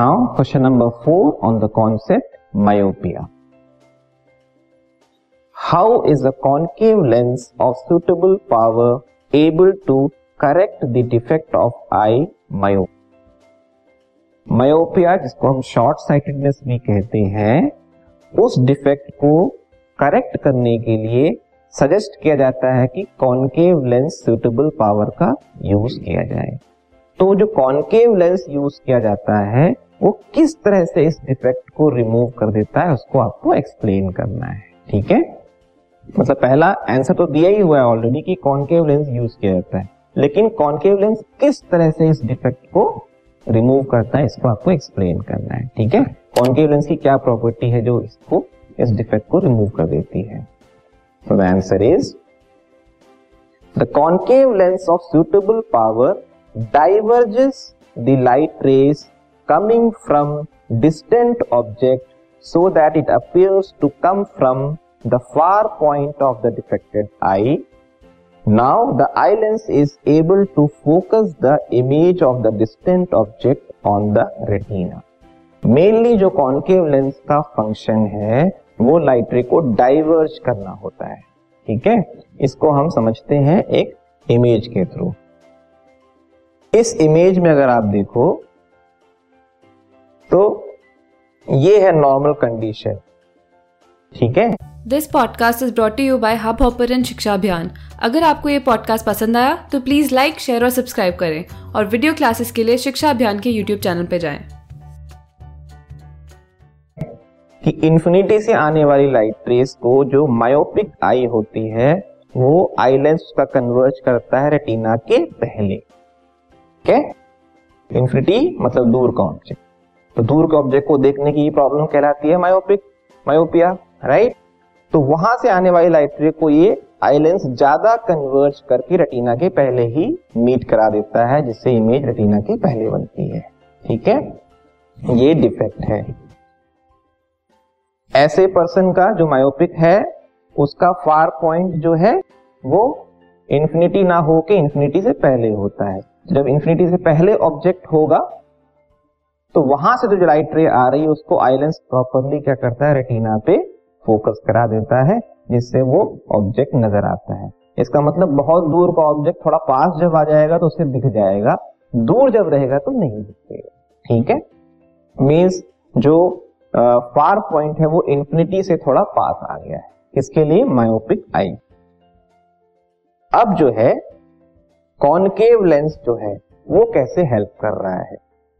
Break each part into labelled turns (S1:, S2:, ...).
S1: Question number four on the concept myopia how is a concave lens of suitable power able to correct the defect of eye myo myopia जिसको हम short sightedness भी कहते हैं, उस defect को correct करने के लिए सजेस्ट किया जाता है कि कॉन्केव लेंस सुटेबल पावर का यूज़ किया जाए। तो जो कॉन्केव लेंस यूज़ किया जाता है, वो किस तरह से इस डिफेक्ट को रिमूव कर देता है, उसको आपको एक्सप्लेन करना है। ठीक है? मतलब पहला आंसर तो दिया ही हुआ है ऑलरेडी कि कॉन्केव लेंस यूज़ किया जाता है। लेकिन कॉन्केव लेंस किस तरह से इस डिफेक्ट को रिमूव करता है, इसको आपको एक्सप्लेन करना है। ठीक है? कॉन्केव लेंस की क्या प्रॉपर्टी है जो इसको इस डिफेक्ट को रिमूव कर देती है? The answer is, the concave lens of suitable power diverges the light rays coming from distant object so that it appears to come from the far point of the defected eye now the eye lens is able to focus the image of the distant object on the retina mainly जो concave lens का function है, वो light ray को diverge करना होता है। ठीक है? इसको हम समझते हैं एक इमेज के थ्रू इस इमेज में अगर आप देखो तो ये है नॉर्मल कंडीशन ठीक है?
S2: This podcast is brought you by Hub Hopper शिक्षा अभियान अगर आपको ये पॉडकास्ट पसंद आया तो प्लीज़ लाइक शेयर और सब्सक्राइब करें और वीडियो क्लासेस के लिए शिक्षा अभियान के यूट्यूब चैनल पर जाएँ।
S1: कि इन्फिनिटी से आने वाली लाइट रेस को जो मायोपिक आई होती है वो आई लेंस का कन्वर्ज करता है रेटिना के पहले। क्या इंफिनिटी मतलब दूर का ऑब्जेक्ट तो दूर के ऑब्जेक्ट को देखने की प्रॉब्लम कहलाती है मायोपिक मायोपिया राइट तो वहाँ से आने वाली लाइट रे को ये आईलेंस ज़्यादा कन्वर्ज करके रेटिना के पहले ही मीट करा देता है, जिससे इमेज रेटिना के पहले बनती है. ठीक है? ये डिफेक्ट है. ऐसे पर्सन का जो मायोपिक है, उसका फार पॉइंट जो है, वो इंफिनिटी ना हो इन्फिनिटी से पहले होता है. जब इंफिनिटी से पहले ऑब्जेक्ट होगा तो वहाँ से जो लाइट रे आ रही है, उसको आइलेंस प्रॉपरली क्या करता है रेटिना पे फोकस करा देता है, जिससे वो ऑब्जेक्ट नज़र आता है। इसका मतलब बहुत दूर का ऑब्जेक्ट थोड़ा पास जब आ जाएगा तो उसे दिख जाएगा। दूर जब रहेगा तो नहीं दिखेगा। ठीक है? मीन्स जो फार पॉइंट है, वो इंफिनिटी से थोड़ा पास आ गया है। इसके लिए मायोपिक आई अब जो है कॉनकेव लेंस जो है, वो कैसे हेल्प कर रहा है?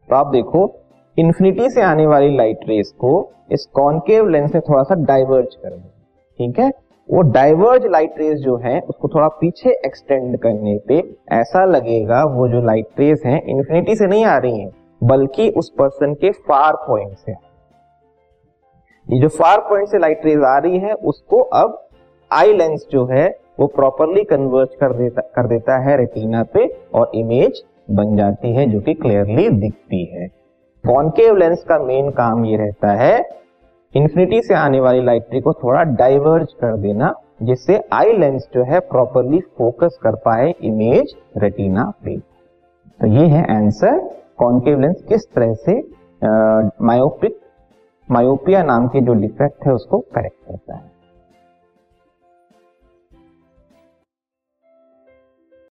S1: तो आप देखो इंफिनिटी से आने वाली लाइट रेस को इस कॉनकेव लेंस से थोड़ा सा डाइवर्ज कर दे ठीक है? वो डाइवर्ज लाइट रेस जो है, उसको थोड़ा पीछे एक्सटेंड करने पे ऐसा लगेगा, वो जो लाइट रेस है इन्फिनिटी से नहीं आ रही है, बल्कि उस पर्सन के फार पॉइंट से। ये जो फार पॉइंट से लाइट रेज आ रही है, उसको अब आई लेंस जो है वो प्रॉपरली कन्वर्ज कर देता कर देता है रेटिना पे और इमेज बन जाती है जो कि क्लियरली दिखती है। कॉन्केव लेंस का मेन काम ये रहता है इंफिनिटी से आने वाली लाइट को थोड़ा डाइवर्ज कर देना, जिससे आई लेंस जो है प्रॉपरली फोकस कर पाए इमेज रेटिना पे। तो ये है आंसर कॉन्केव लेंस किस तरह से मायोपिक मायोपिया नाम के जो डिफेक्ट है उसको करेक्ट करता है।